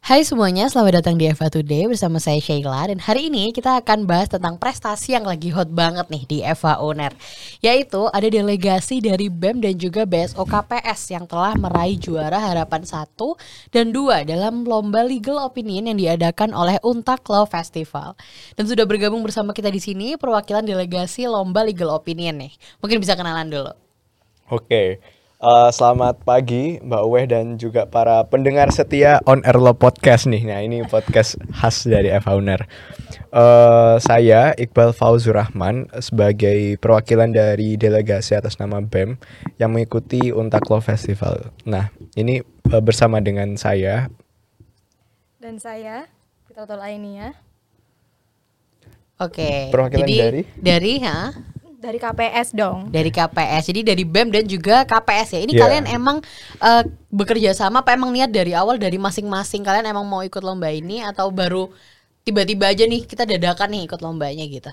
Hai semuanya, selamat datang di Eva Today bersama saya Sheila dan hari ini kita akan bahas tentang prestasi yang lagi hot banget nih di Eva Owner yaitu ada delegasi dari BEM dan juga BSO KPS yang telah meraih juara harapan 1 dan 2 dalam lomba legal opinion yang diadakan oleh Untak Law Festival. Dan sudah bergabung bersama kita di sini perwakilan delegasi lomba legal opinion nih. Mungkin bisa kenalan dulu. Oke, uh, selamat pagi Mbak Weh dan juga para pendengar setia On Air Law Podcast nih. Nah ini podcast khas dari F Owner. Uh, saya Iqbal Fauzur Rahman sebagai perwakilan dari delegasi atas nama BEM yang mengikuti Untak Law Festival. Nah ini uh, bersama dengan saya dan saya kita total ini ya Oke. Perwakilan jadi, dari? dari ha? Dari KPS dong. dari KPS. Jadi dari BEM dan juga KPS ya. Ini Iya. kalian emang eh, bekerja sama apa emang niat dari awal dari masing-masing kalian emang mau ikut lomba ini atau baru tiba-tiba aja nih kita dadakan nih ikut lombanya gitu.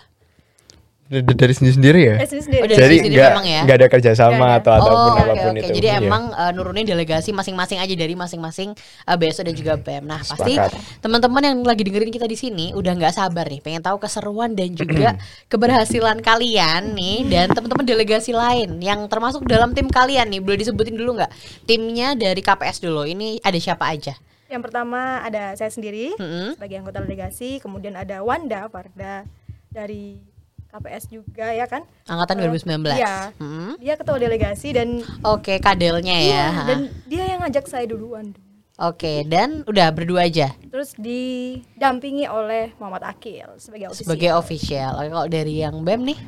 Dari sendiri-sendiri ya. Eh, sendiri. Oh, dari Jadi sendiri nggak memang ya? nggak ada kerjasama Nggak ada. atau apa pun oke apa pun oke. itu. Jadi Iya. emang eh, nurunin delegasi masing-masing aja dari masing-masing eh, BSO dan juga BEM. Nah, pasti teman-teman yang lagi dengerin kita di sini udah nggak sabar nih pengen tahu keseruan dan juga keberhasilan kalian nih dan teman-teman delegasi lain yang termasuk dalam tim kalian nih. Boleh disebutin dulu nggak? Timnya dari KPS dulu. Ini ada siapa aja? Yang pertama ada saya sendiri Mm-mm. sebagai anggota delegasi, kemudian ada Wanda Farda dari KPS juga ya kan. Angkatan Eh, 2019. Iya. Hmm. Dia ketua delegasi dan Oke, kadelnya ya. iya, dan dia yang ngajak saya duluan. Oke, dan udah berdua aja Terus didampingi oleh Muhammad Akil sebagai ofisial. sebagai official. Oke, kalau dari yang BEM nih?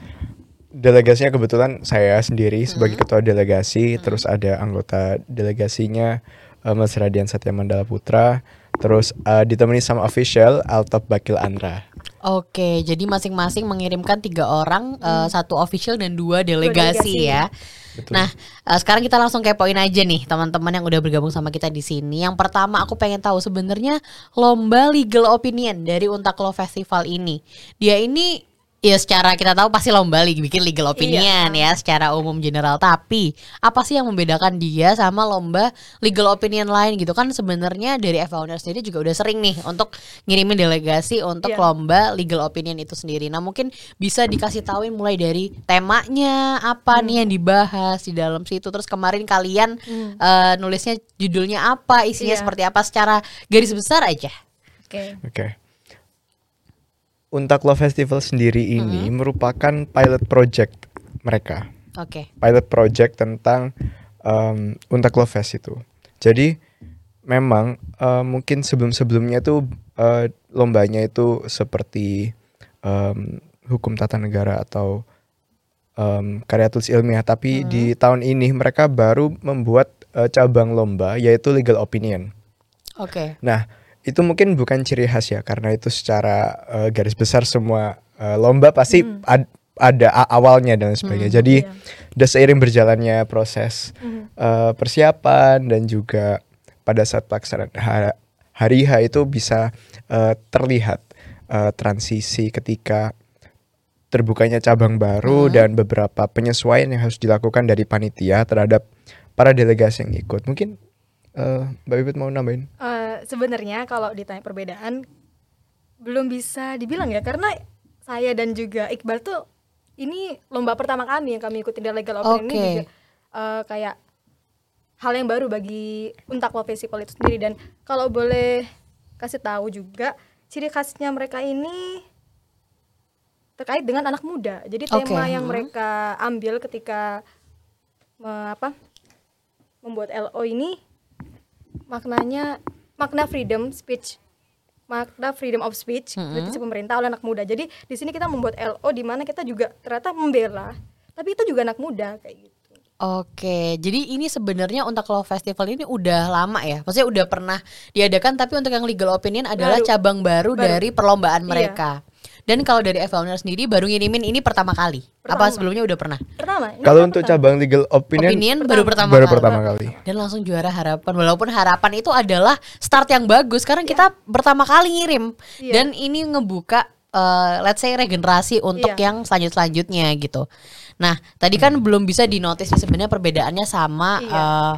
Delegasinya kebetulan saya sendiri sebagai Hmm. ketua delegasi, terus ada anggota delegasinya eh, Mas Radian Satya Mandala Putra, terus eh, ditemani sama official Altop Bakil Andra. Oke, jadi masing-masing mengirimkan tiga orang, eh, satu official dan dua delegasi, delegasi. ya. Betul. Nah, eh, sekarang kita langsung kepoin aja nih teman-teman yang udah bergabung sama kita di sini. Yang pertama aku pengen tahu sebenarnya lomba legal opinion dari Untak Law Festival ini. Dia ini ya secara kita tahu pasti lomba li- bikin legal opinion ya secara umum general. Tapi apa sih yang membedakan dia sama lomba legal opinion lain gitu kan sebenarnya dari Owner sendiri juga udah sering nih untuk ngirimin delegasi untuk Iya. lomba legal opinion itu sendiri. Nah mungkin bisa dikasih tahuin mulai dari temanya apa nih yang dibahas di dalam situ. Terus kemarin kalian eh, nulisnya judulnya apa, isinya Iya. seperti apa secara garis besar aja. Oke. Oke. Untak Law Festival sendiri ini Mm-hmm. merupakan pilot project mereka. Oke. Pilot project tentang um, Untak Law Fest itu. Jadi memang eh, mungkin sebelum-sebelumnya tuh eh, lombanya itu seperti em, hukum tata negara atau em, karya tulis ilmiah, tapi di tahun ini mereka baru membuat eh, cabang lomba yaitu legal opinion. Oke. Nah, itu mungkin bukan ciri khas ya karena itu secara eh, garis besar semua eh, lomba pasti ad- ada awalnya dan sebagainya. Jadi iya. udah seiring berjalannya proses Mhm. eh, persiapan dan juga pada saat pelaksanaan ha- hari H itu bisa eh, terlihat eh, transisi ketika terbukanya cabang baru dan beberapa penyesuaian yang harus dilakukan dari panitia terhadap para delegasi yang ikut. Mungkin eh, Mbak Bibit mau nambahin? Eh, sebenarnya kalau ditanya perbedaan belum bisa dibilang ya karena saya dan juga Iqbal tuh ini lomba pertama kami yang kami ikutin dari legal opinion ini Oke. juga eh, kayak hal yang baru bagi Untak Festival itu sendiri dan kalau boleh kasih tahu juga ciri khasnya mereka ini terkait dengan anak muda. Jadi Oke, tema yang hmm. mereka ambil ketika me- apa membuat LO ini maknanya makna freedom speech makna freedom of speech kritisi pemerintah oleh anak muda jadi di sini kita membuat LO di mana kita juga ternyata membela tapi itu juga anak muda kayak gitu Oke, jadi ini sebenarnya untuk Law Festival ini udah lama ya. Maksudnya udah pernah diadakan tapi untuk yang legal opinion adalah Baru. cabang baru, Baru. dari perlombaan Iya. Dan kalau dari Owner sendiri baru ngirimin ini pertama kali. Apa Pertama. sebelumnya udah pernah? pertama Kalau untuk pertama. cabang legal opinion, Opinion baru pertama baru kali. pertama kali. Dan langsung juara harapan. Walaupun harapan itu adalah start yang bagus. Sekarang kita pertama kali ngirim. Iya. Dan ini ngebuka eh, let's say regenerasi untuk Iya. yang selanjut selanjutnya gitu. Nah, tadi kan belum bisa dinotis sebenarnya perbedaannya sama Iya. eh,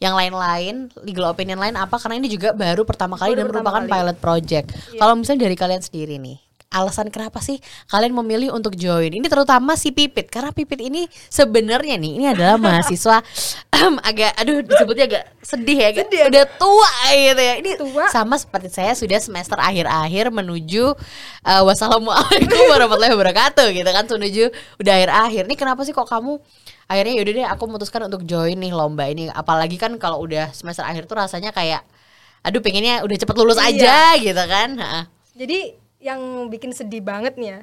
yang lain-lain legal opinion lain apa karena ini juga baru pertama kali Baru dan pertama merupakan kali. pilot project. Iya. Kalau misalnya dari kalian sendiri nih, alasan kenapa sih kalian memilih untuk join? Ini terutama si Pipit karena Pipit ini sebenarnya nih ini adalah mahasiswa agak aduh disebutnya agak sedih ya, agak Sedih, udah tua gitu ya. Ini Tua. sama seperti saya sudah semester akhir-akhir menuju uh, wassalamualaikum warahmatullahi wabarakatuh gitu kan menuju udah akhir-akhir. Ini kenapa sih kok kamu akhirnya yaudah deh aku memutuskan untuk join nih lomba ini apalagi kan kalau udah semester akhir tuh rasanya kayak aduh pengennya udah cepet lulus Iya. aja gitu kan. Jadi yang bikin sedih banget nih ya.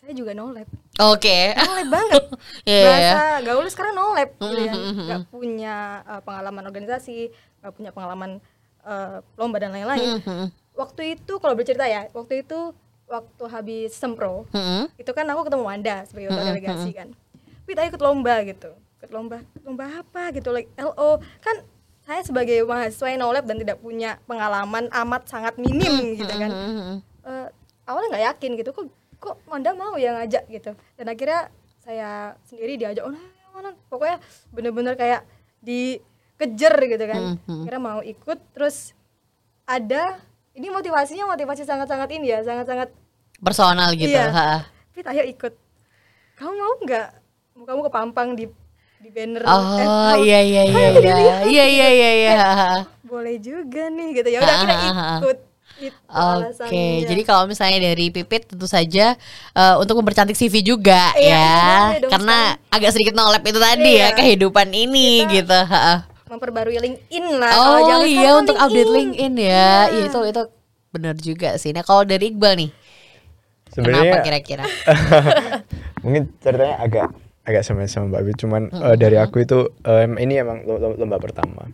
Saya juga no lab. Oke. No lab banget. Iya, iya, Bahasa iya. gaul sekarang no lab gitu ya. Mhm, Gak punya uh, pengalaman organisasi, gak punya pengalaman uh, lomba dan lain-lain. Mhm. Waktu itu kalau bercerita ya, waktu itu waktu habis sempro, Mhm. itu kan aku ketemu Wanda sebagai ketua Mm-mm, delegasi kan. Wih, ayo ikut lomba gitu. Ikut lomba, lomba apa gitu like LO. Kan saya sebagai mahasiswa yang no lab dan tidak punya pengalaman amat sangat minim gitu kan. Eh, awalnya nggak yakin gitu kok kok Wanda mau ya ngajak gitu. Dan akhirnya saya sendiri diajak oh nah, mana pokoknya bener-bener kayak dikejar gitu kan. Mhm. Akhirnya mau ikut terus ada ini motivasinya motivasi sangat-sangat ini ya, sangat-sangat Personal gitu. Iya. ha. Fit ayo ikut. Kamu mau nggak? Kamu kepampang di di banner? Oh kamu- iya iya iya iya iya iya iya iya. Boleh juga nih gitu ya. Udah kita ikut. Oke, alasannya. jadi kalau misalnya dari Pipit tentu saja eh, untuk mempercantik CV juga Iya, ya, dong, karena agak sedikit nolep itu tadi ya Iya. kehidupan ini Kita- gitu. memperbarui LinkedIn lah. Kalau Oh zaman iya untuk update LinkedIn ya, Iya. Iya, itu itu benar juga sih. Nah kalau dari Iqbal nih, kenapa Sebenarnya kira-kira? mungkin ceritanya agak agak sama-sama Mbak Wi, cuman eh, dari aku itu em, ini emang lo- lo- lomba pertama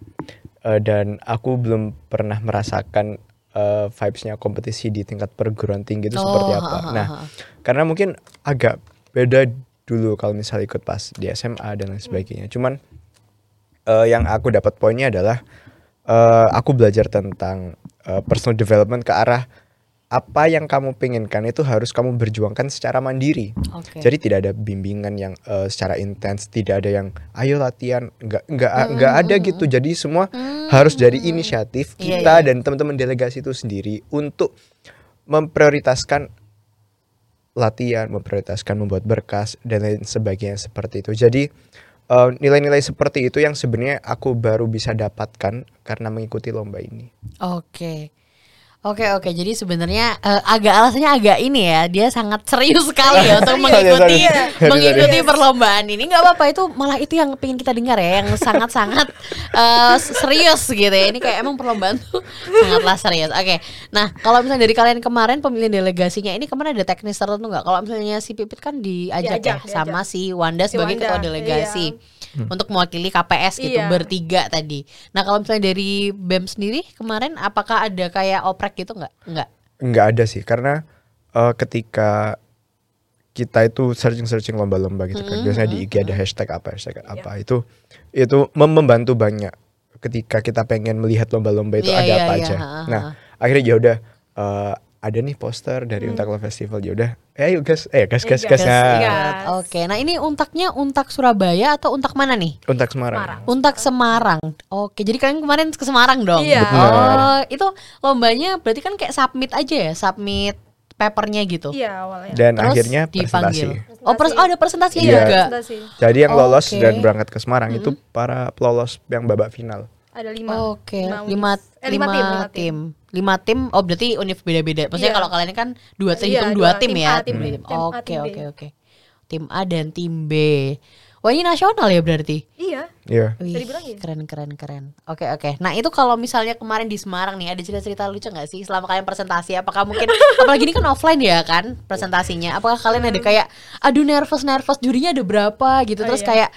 Eh, dan aku belum pernah merasakan eh, vibesnya kompetisi di tingkat perguruan tinggi itu seperti Oh, apa. ha, ha, Nah, ha. karena mungkin agak beda dulu kalau misalnya ikut pas di SMA dan lain sebagainya. Cuman eh, yang aku dapat poinnya adalah eh, aku belajar tentang eh, personal development ke arah apa yang kamu pinginkan itu harus kamu berjuangkan secara mandiri. Oke. Jadi tidak ada bimbingan yang eh, secara intens, tidak ada yang ayo latihan, nggak nggak nggak ada gitu. Jadi semua harus dari inisiatif Iya, kita iya. dan teman-teman delegasi itu sendiri untuk memprioritaskan latihan, memprioritaskan membuat berkas dan lain sebagainya seperti itu. Jadi eh, nilai-nilai seperti itu yang sebenarnya aku baru bisa dapatkan karena mengikuti lomba ini. Oke. Oke oke jadi sebenarnya eh, agak alasannya agak ini ya dia sangat serius sekali ya untuk mengikuti sorry. Sorry, mengikuti perlombaan ini nggak apa-apa itu malah itu yang pengen kita dengar ya yang sangat sangat eh, serius gitu ya ini kayak emang perlombaan tuh sangatlah serius oke nah kalau misalnya dari kalian kemarin pemilihan delegasinya ini kemarin ada teknis tertentu nggak kalau misalnya si Pipit kan diajak ya Diajak, sama diajak. si Wanda Si sebagai Wanda, ketua delegasi Hmm. untuk mewakili KPS gitu Iya. bertiga tadi. Nah kalau misalnya dari BEM sendiri kemarin apakah ada kayak oprek gitu nggak? Nggak. Nggak ada sih karena eh, ketika kita itu searching-searching lomba-lomba gitu kan. Biasanya di IG ada hashtag apa hashtag apa itu itu mem- membantu banyak ketika kita pengen melihat lomba-lomba itu Iya, ada iya, apa iya, aja. ha, ha. Nah, akhirnya ya udah eh, ada nih poster dari Untak Love Festival ya udah. Eh ayo guys, eh gas gas Eh, gas. gas, Nah, gas. Oke, nah ini untaknya untak Surabaya atau untak mana nih? Untak Semarang. Semarang. Untak Semarang. Oke, jadi kalian kemarin ke Semarang dong? Iya. Benar. Oh, itu lombanya berarti kan kayak submit aja ya, submit papernya gitu. Iya awalnya. Dan Terus akhirnya dipanggil. presentasi. Oh, pres- oh, ada presentasi Iya. juga. Presentasi. Jadi yang lolos Oke. dan berangkat ke Semarang itu para pelolos yang babak final. Ada lima. Oke, Lima lima, unis. Eh, lima lima, tim, lima tim. Lima tim, oh berarti univ beda-beda. Maksudnya Iya. kalau kalian kan dua tim, Iya, hitung dua dua tim tim ya. A, Oke, tim B. oke, oke. Tim A dan tim B. Wah ini nasional ya berarti? Iya. Iya. Wih, keren, keren, keren. Oke, oke. Nah itu kalau misalnya kemarin di Semarang nih, ada cerita-cerita lucu nggak sih selama kalian presentasi? Apakah mungkin, apalagi ini kan offline ya kan presentasinya. Apakah kalian ada kayak, aduh nervous-nervous, jurinya ada berapa gitu. Hmm. Oh, Terus iya. kayak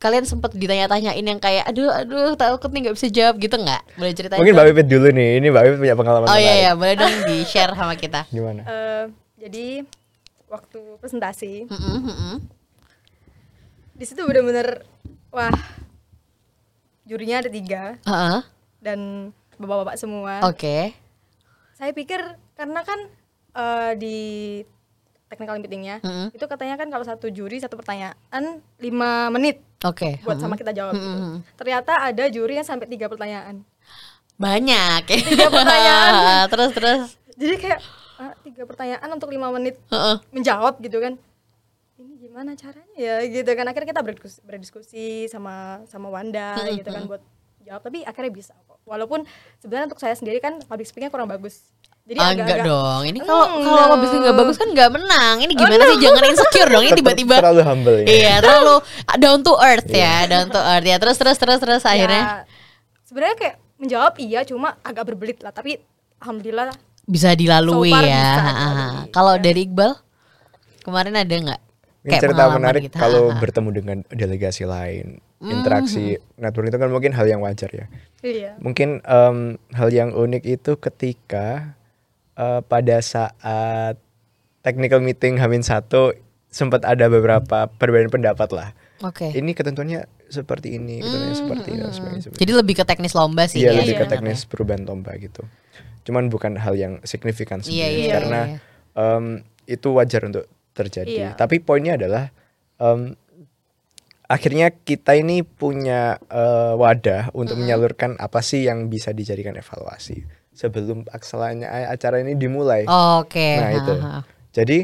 kalian sempet ditanya-tanyain yang kayak, aduh, aduh, takut nih nggak bisa jawab gitu nggak? Boleh ceritain? Mungkin? Mbak Pipit dulu nih. Ini Mbak Pipit punya pengalaman Oh iya iya, boleh dong di share sama kita. Gimana? Eh, jadi waktu presentasi di situ bener-bener wah jurinya ada tiga Heeh, dan bapak-bapak semua. Oke. Saya pikir karena kan eh, di technical meetingnya Mm-mm. itu katanya kan kalau satu juri satu pertanyaan lima menit Oke. buat sama kita jawab gitu. Hmm. Ternyata ada juri yang sampai tiga pertanyaan. Banyak. Tiga pertanyaan. terus terus. Jadi kayak ah, tiga pertanyaan untuk lima menit Heeh. menjawab gitu kan. Ini gimana caranya ya gitu kan. Akhirnya kita berdiskusi, berdiskusi sama sama Wanda gitu kan buat jawab. Tapi akhirnya bisa kok. Walaupun sebenarnya untuk saya sendiri kan public speakingnya kurang bagus. Jadi Ah, agak-agak enggak dong. Ini kalau Hmm, kalau no. habis nggak bagus kan nggak menang. Ini gimana sih? Jangan insecure dong. Ini tiba-tiba. terlalu humble ya. Iya, terlalu down to earth ya, down to earth ya. Terus terus terus terus akhirnya Ya, sebenarnya kayak menjawab iya cuma agak berbelit lah tapi alhamdulillah bisa dilalui So far ya. Kalau ya. dari Iqbal kemarin ada nggak? Ini cerita menarik gitu. kalau bertemu dengan delegasi lain, Interaksi network itu kan mungkin hal yang wajar ya. iya Mungkin em, hal yang unik itu ketika eh, pada saat technical meeting Hamin satu sempat ada beberapa perbedaan pendapat lah. Oke. Ini ketentuannya seperti ini, ketentuannya seperti ini, sebagainya. Jadi lebih ke teknis lomba sih Iya ya. lebih ke Iya. teknis perubahan tomba gitu. Cuman bukan hal yang signifikan Iya, sebenarnya iya, karena iya. em, itu wajar untuk terjadi. Iya. Tapi poinnya adalah em, akhirnya kita ini punya eh, wadah untuk menyalurkan apa sih yang bisa dijadikan evaluasi sebelum aksalanya acara ini dimulai. Oke. Nah ha, itu. ha. Jadi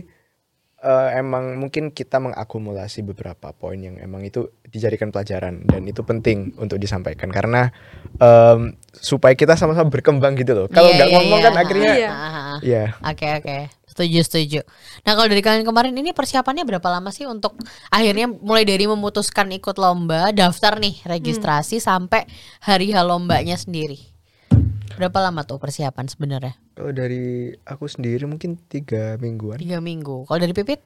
eh, emang mungkin kita mengakumulasi beberapa poin yang emang itu dijadikan pelajaran dan itu penting untuk disampaikan karena em, supaya kita sama-sama berkembang gitu loh. Kalau Iya, nggak iya, ngomong iya. kan akhirnya Iya. Ha, ha, ha. ya Oke oke, setuju setuju. Nah kalau dari kalian kemarin ini persiapannya berapa lama sih untuk akhirnya mulai dari memutuskan ikut lomba, daftar nih registrasi sampai hari H lombanya sendiri? Berapa lama tuh persiapan sebenarnya? kalau dari aku sendiri mungkin tiga mingguan. Tiga minggu. Kalau dari Pipit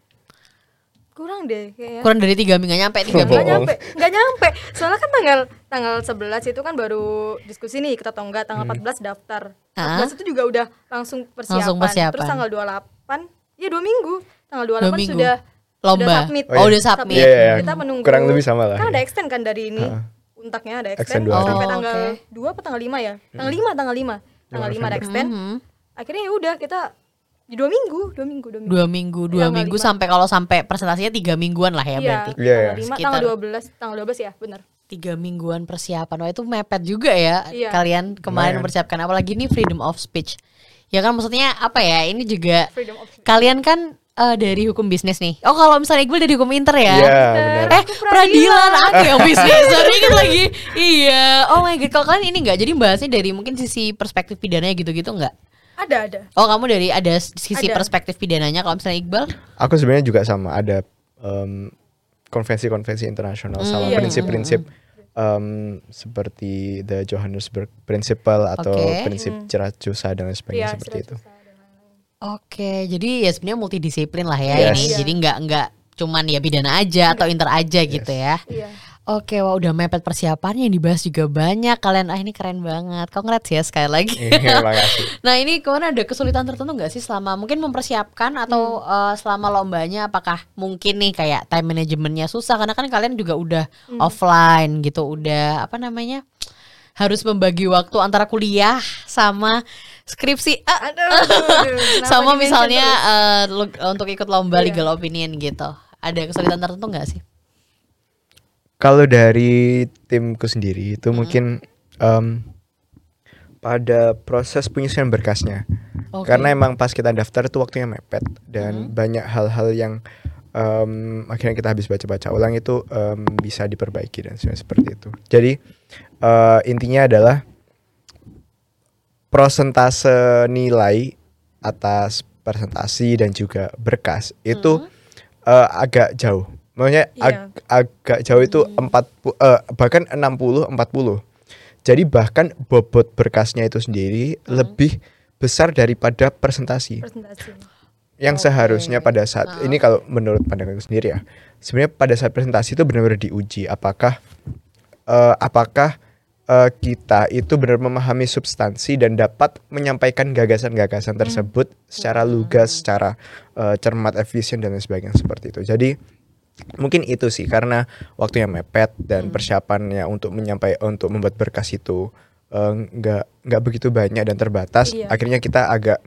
kurang deh kayaknya kurang dari tiga minggu, nggak nyampe tiga minggu. Nyampe nggak nyampe soalnya kan tanggal tanggal 11 itu kan baru diskusi nih ikut atau enggak tanggal 14 daftar Ah. 14 itu juga udah langsung persiapan, Langsung persiapan. terus tanggal 28 ya dua minggu tanggal 28 Dua minggu. sudah Lomba. sudah submit Oh, udah submit. Iya, iya, iya. kita menunggu Kurang lebih sama lah, kan ya. ada extend kan dari ini untaknya ada Extend extend, hari. sampai Oh, tanggal oke. 2 apa tanggal 5 ya tanggal 5 tanggal 5 tanggal 5 ada extend Mhm. akhirnya ya udah kita di dua minggu dua minggu dua minggu Dua minggu, dua Tanggal minggu lima. sampai kalau sampai presentasinya tiga mingguan lah ya iya berarti. Iya, tanggal iya. 5 Sekitar- tanggal 12 tanggal 12 ya benar Tiga mingguan persiapan, wah itu mepet juga ya Iya. kalian kemarin Lumayan. mempersiapkan apalagi ini freedom of speech. Ya kan maksudnya apa ya? Ini juga freedom of speech. kalian kan eh, dari hukum bisnis nih. Oh kalau misalnya Iqbal dari hukum inter ya? Iya benar. Eh peradilan aku yang bisnis sorry ingat lagi. Iya. Oh my god. Kalau kalian ini nggak jadi bahasnya dari mungkin sisi perspektif pidananya gitu-gitu nggak? ada ada Oh kamu dari ada sisi Ada. perspektif pidananya kalau misalnya Iqbal? Aku sebenarnya juga sama ada em, konvensi-konvensi internasional sama Iya. prinsip-prinsip em, seperti the Johannesburg Principle atau Oke. prinsip Ciracusa dan lain sebagainya Iya, seperti itu. Oke, jadi ya sebenarnya multidisiplin lah ya Yes. ini. Iya. Jadi nggak nggak cuman ya pidana aja atau inter aja gitu ya. iya Oke, wah udah mepet persiapannya yang dibahas juga banyak. Kalian ah ini keren banget. Congrats ya sekali lagi. Iya, nah ini kemarin ada kesulitan tertentu nggak sih selama mungkin mempersiapkan atau eh, selama lombanya? Apakah mungkin nih kayak time manajemennya susah karena kan kalian juga udah offline gitu, udah apa namanya harus membagi waktu antara kuliah sama skripsi. Ah, aduh, aduh, kenapa sama misalnya eh, lu- untuk ikut lomba Iya. legal opinion gitu. Ada kesulitan tertentu nggak sih? Kalau dari timku sendiri itu mungkin em, pada proses penyusunan berkasnya. Oke. Karena emang pas kita daftar itu waktunya mepet dan banyak hal-hal yang em, akhirnya kita habis baca-baca ulang itu em, bisa diperbaiki dan seperti itu. Jadi eh, intinya adalah prosentase nilai atas presentasi dan juga berkas itu eh, agak jauh. Maksudnya Iya. ag- agak jauh itu 40 eh, bahkan 60 40. Jadi bahkan bobot berkasnya itu sendiri lebih besar daripada presentasi. presentasi Yang Oke. seharusnya pada saat ini kalau menurut pandanganku sendiri ya, sebenarnya pada saat presentasi itu benar-benar diuji apakah eh, apakah eh, kita itu benar memahami substansi dan dapat menyampaikan gagasan-gagasan tersebut secara lugas, secara eh, cermat, efisien dan lain sebagainya seperti itu. Jadi mungkin itu sih karena waktunya mepet dan persiapannya untuk menyampaikan untuk membuat berkas itu eh, nggak nggak begitu banyak dan terbatas Iya. akhirnya kita agak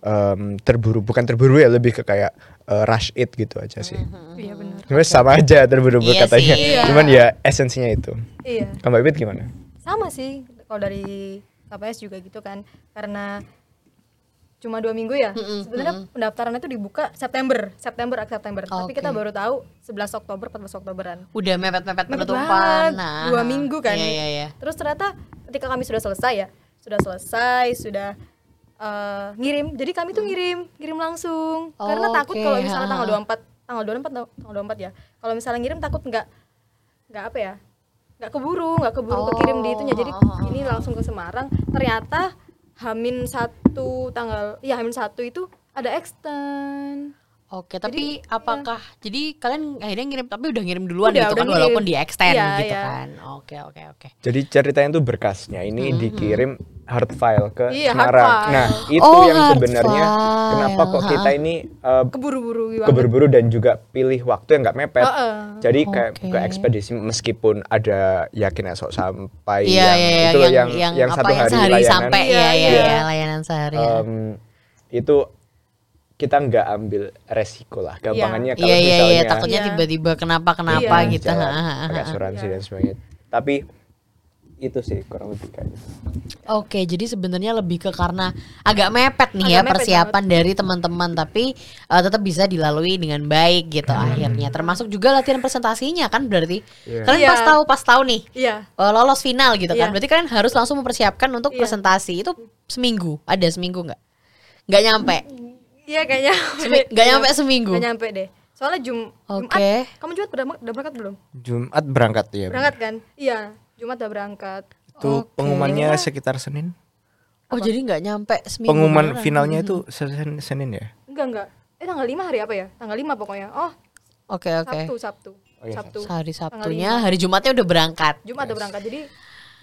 em, terburu bukan terburu ya lebih ke kayak eh, rush it gitu aja sih. Iya benar. Sama aja terburu-buru Iya katanya. sih. Cuman ya esensinya itu. Iya. Kalau Mbak Pipit gimana? Sama sih kalau dari KPS juga gitu kan. Karena cuma dua minggu ya. Sebenarnya pendaftaran itu dibuka September, September akhir September. Tapi kita baru tahu 11 Oktober, 14 Oktoberan. Udah mepet-mepet Mepet penutupan. banget. Nah. Dua minggu kan. Iya iya iya. Terus ternyata ketika kami sudah selesai ya, sudah selesai, sudah eh, ngirim. Jadi kami tuh ngirim, ngirim langsung. Karena Oh, takut oke, kalau misalnya tanggal 24, tanggal 24 tang- tanggal 24 ya. Kalau misalnya ngirim takut nggak nggak apa ya? nggak keburu, nggak keburu kekirim di itunya. Jadi Oh. ini langsung ke Semarang. Ternyata Hamin satu tanggal, ya Hamin satu itu ada extend. Oke, tapi apakah jadi kalian akhirnya ngirim tapi udah ngirim duluan Udah, gitu udah kan walaupun ngirim. di extend Iya, gitu iya. kan. Oke, oke, oke. Jadi ceritanya tuh berkasnya ini dikirim hard file ke Iya, hard Semarang. file. Nah, itu Oh, yang sebenarnya file. kenapa kok kita ini uh, Keburu-buru keburu-buru dan juga pilih waktu yang nggak mepet. Heeh. Jadi kayak ke ekspedisi meskipun ada yakin esok sampai Iya, yang iya, iya, itu loh yang, yang, yang, yang satu yang hari sehari layanan. sampai Iya, ya, ya, iya. ya, layanan sehari. ya. Em, itu kita nggak ambil resiko lah. Gampangannya kalau Iya, iya, misalnya iya, takutnya Iya. tiba-tiba kenapa-kenapa Iya. gitu. jalan pakai asuransi Iya. dan sebagainya. Tapi itu sih kurang lebih kayak gitu. Oke, jadi sebenarnya lebih ke karena agak mepet nih Agak ya mepet persiapan dari teman-teman, tapi eh, tetap bisa dilalui dengan baik gitu akhirnya. Termasuk juga latihan presentasinya kan berarti. Iya. Kalian Iya. pas tahu pas tahu nih Iya. eh, lolos final gitu kan. Iya. Berarti kalian harus langsung mempersiapkan untuk Iya. presentasi. Itu seminggu. Ada seminggu nggak? Nggak nyampe. Iya kayaknya. Semi- nggak nyampe seminggu. Nggak nyampe deh. Soalnya Jum Oke. Jumat, kamu Jumat udah, udah berangkat belum? Jumat berangkat ya. Berangkat kan? Iya, Jumat udah berangkat. Itu pengumumannya sekitar Senin. Oh, jadi nggak nyampe seminggu. Pengumuman beneran. finalnya itu Senin, Senin ya? Enggak, enggak. Eh tanggal 5 hari apa ya? Tanggal 5 pokoknya. Oh, Oke, oke. Sabtu, Sabtu. Oh iya, Sabtu. Hari Sabtunya, hari Jumatnya udah berangkat. Jumat udah berangkat. Jadi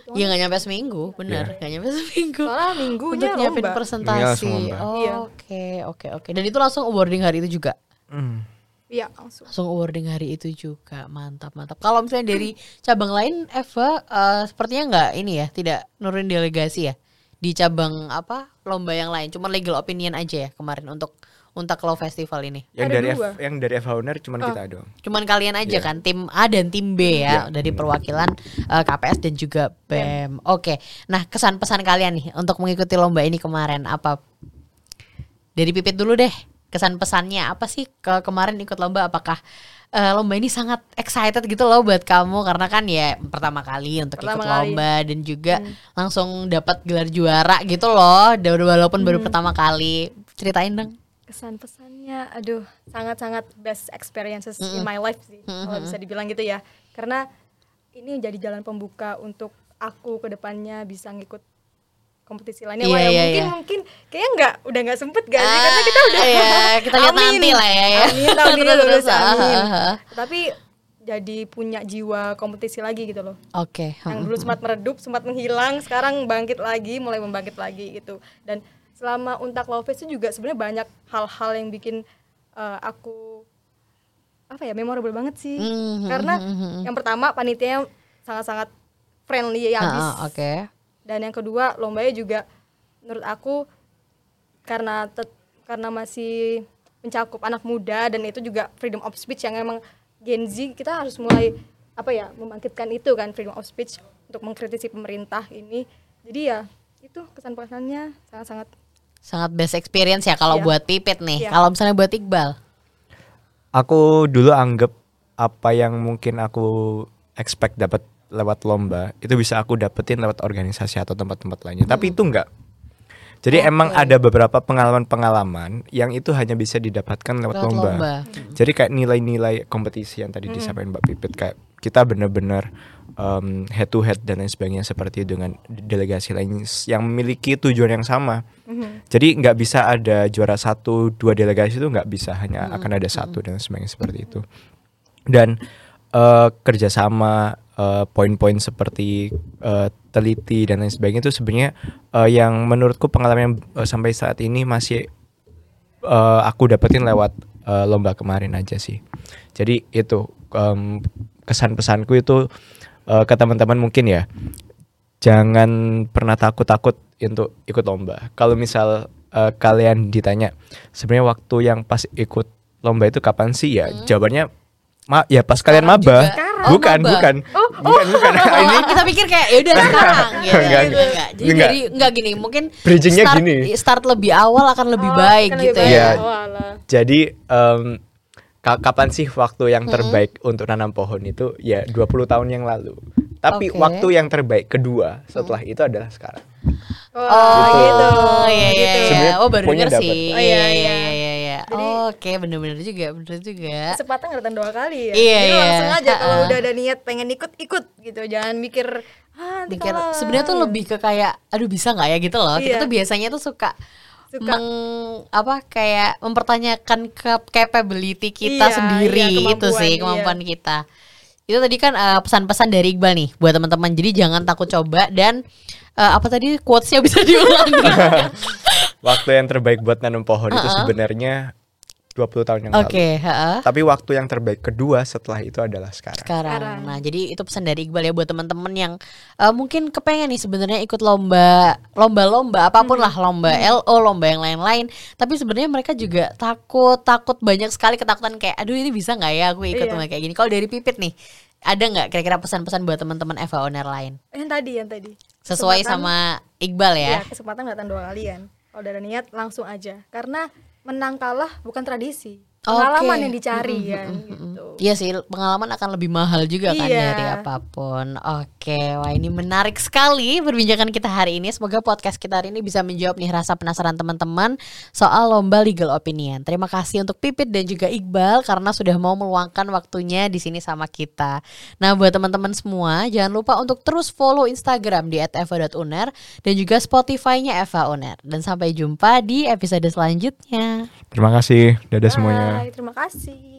Iya nggak nyampe seminggu, bener nggak nyampe seminggu. soalnya minggunya Untuk. Iya, presentasi. Oh, Iya. Oke, oke, oke. Dan itu langsung awarding hari itu juga. Hmm. Iya, langsung. Langsung awarding hari itu juga. Mantap, mantap. Kalau misalnya dari cabang lain, Eva eh, sepertinya nggak ini ya, tidak nurunin delegasi ya di cabang apa lomba yang lain. Cuma legal opinion aja ya kemarin untuk untuk Law Festival ini. Yang Ada dari F, dua. yang dari F Owner cuman kita doang. Cuman kalian aja Iya. kan tim A dan tim B ya dari perwakilan eh, KPS dan juga BEM. Oke. Nah, kesan pesan kalian nih untuk mengikuti lomba ini kemarin apa? Dari Pipit dulu deh. Kesan pesannya apa sih ke kemarin ikut lomba apakah eh, lomba ini sangat excited gitu loh buat kamu karena kan ya pertama kali untuk Pertama ikut kali. lomba dan juga langsung dapat gelar juara gitu loh walaupun baru pertama kali. Ceritain dong. Kesan pesannya, aduh, sangat-sangat best experiences in my life sih, kalau bisa dibilang gitu ya. Karena ini jadi jalan pembuka untuk aku ke depannya bisa ngikut kompetisi lainnya. Iya, Wah, ya iya, mungkin iya. mungkin kayaknya nggak udah nggak sempet gak sih karena kita udah Ah, iya, kita lihat Amin. nanti lah ya, ya. Amin, tahun ini lulus, ah, amin. ah, ah. Tapi jadi punya jiwa kompetisi lagi gitu loh. Oke. yang dulu sempat meredup, sempat menghilang, sekarang bangkit lagi, mulai membangkit lagi gitu. Dan selama Untak Fest itu juga sebenarnya banyak hal-hal yang bikin eh, aku apa ya memorable banget sih. Mhm, Karena yang pertama panitianya sangat-sangat friendly ya habis. Ah, Oke. Dan yang kedua lombanya juga menurut aku karena tet- karena masih mencakup anak muda dan itu juga freedom of speech yang emang Gen Z kita harus mulai apa ya membangkitkan itu kan freedom of speech untuk mengkritisi pemerintah ini. Jadi ya itu kesan pesannya sangat-sangat Sangat best experience ya kalau Iya. buat Pipit nih. Iya. Kalau misalnya buat Iqbal. Aku dulu anggap apa yang mungkin aku expect dapat lewat lomba itu bisa aku dapetin lewat organisasi atau tempat-tempat lainnya. Tapi itu enggak. Jadi emang ada beberapa pengalaman-pengalaman yang itu hanya bisa didapatkan lewat, Lewat lomba. lomba. Jadi kayak nilai-nilai kompetisi yang tadi disampaikan Mbak Pipit kayak kita benar-benar um, head to head dan lain sebagainya seperti dengan delegasi lain yang memiliki tujuan yang sama. Jadi nggak bisa ada juara satu dua delegasi itu nggak bisa hanya akan ada satu dan sebagainya seperti itu. Dan eh, kerjasama eh, poin-poin seperti eh, teliti dan lain sebagainya itu sebenarnya eh, yang menurutku pengalaman yang eh, sampai saat ini masih eh, aku dapetin lewat eh, lomba kemarin aja sih. Jadi itu em, kesan pesanku itu eh, ke teman-teman mungkin ya jangan pernah takut-takut untuk ikut lomba. Kalau misal eh, kalian ditanya sebenarnya waktu yang pas ikut lomba itu kapan sih ya? Jawabannya ma ya pas kalian maba. Sekarang. Oh, Bukan. Bukan. Bukan, bukan. Oh, ini kita pikir kayak ya udah sekarang gitu. Enggak, gitu. enggak. Enggak. Jadi Enggak. dari enggak gini, mungkin Bridgingnya start, gini. Start lebih awal akan lebih Oh, baik kan gitu lebih Iya. ya. baik. Oh. Jadi em, ka- kapan sih waktu yang terbaik untuk nanam pohon itu? Ya 20 tahun yang lalu. Tapi Oke. waktu yang terbaik kedua setelah itu adalah sekarang. Oh, Oh, gitu. iya iya Gitu. iya. Oh, baru denger sih. Oh, iya iya, iya iya. iya iya. iya. Jadi- Oke, bener-bener juga, bener juga. Kesempatan nggak datang dua kali ya. Iya, Jadi iya. langsung aja kalau Ha-ha. udah ada niat pengen ikut ikut gitu. Jangan mikir ah nanti Mikir kalah." sebenarnya tuh lebih ke kayak aduh bisa nggak ya gitu loh. Kita Iya. tuh biasanya tuh suka Suka. meng apa kayak mempertanyakan ke capability kita Iya, sendiri iya, itu sih kemampuan, kemampuan kita. Itu tadi kan eh, pesan-pesan dari Iqbal nih buat teman-teman. Jadi jangan takut coba dan eh, apa tadi quotesnya bisa diulang. Waktu yang terbaik buat nanam pohon itu sebenarnya 20 tahun yang Oke, lalu. heeh. Tapi waktu yang terbaik kedua setelah itu adalah sekarang. sekarang. Sekarang. Nah, jadi itu pesan dari Iqbal ya buat teman-teman yang eh, mungkin kepengen nih sebenarnya ikut lomba, lomba-lomba apa pun lah, lomba LO, lomba yang lain-lain. Tapi sebenarnya mereka juga takut, takut banyak sekali ketakutan kayak, aduh ini bisa nggak ya aku ikut Iya. lomba kayak gini. Kalau dari Pipit nih, ada nggak kira-kira pesan-pesan buat teman-teman Eva Owner lain? yang tadi yang tadi. Sesuai Kesempatan- sama Iqbal ya. Iya, kesempatan datang dua kalian. Kalau udah ada niat langsung aja. Karena menang kalah bukan tradisi. Pengalaman Oke. yang dicari Mm-mm, kan gitu. Iya sih, pengalaman akan lebih mahal juga kan Iya. dari apa pun. Oke, wah ini menarik sekali perbincangan kita hari ini. Semoga podcast kita hari ini bisa menjawab nih rasa penasaran teman-teman soal lomba legal opinion. Terima kasih untuk Pipit dan juga Iqbal karena sudah mau meluangkan waktunya di sini sama kita. Nah, buat teman-teman semua, jangan lupa untuk terus follow Instagram di @eva.uner dan juga Spotify-nya Eva Uner. Dan sampai jumpa di episode selanjutnya. Terima kasih. Dadah semuanya. Bye, terima kasih.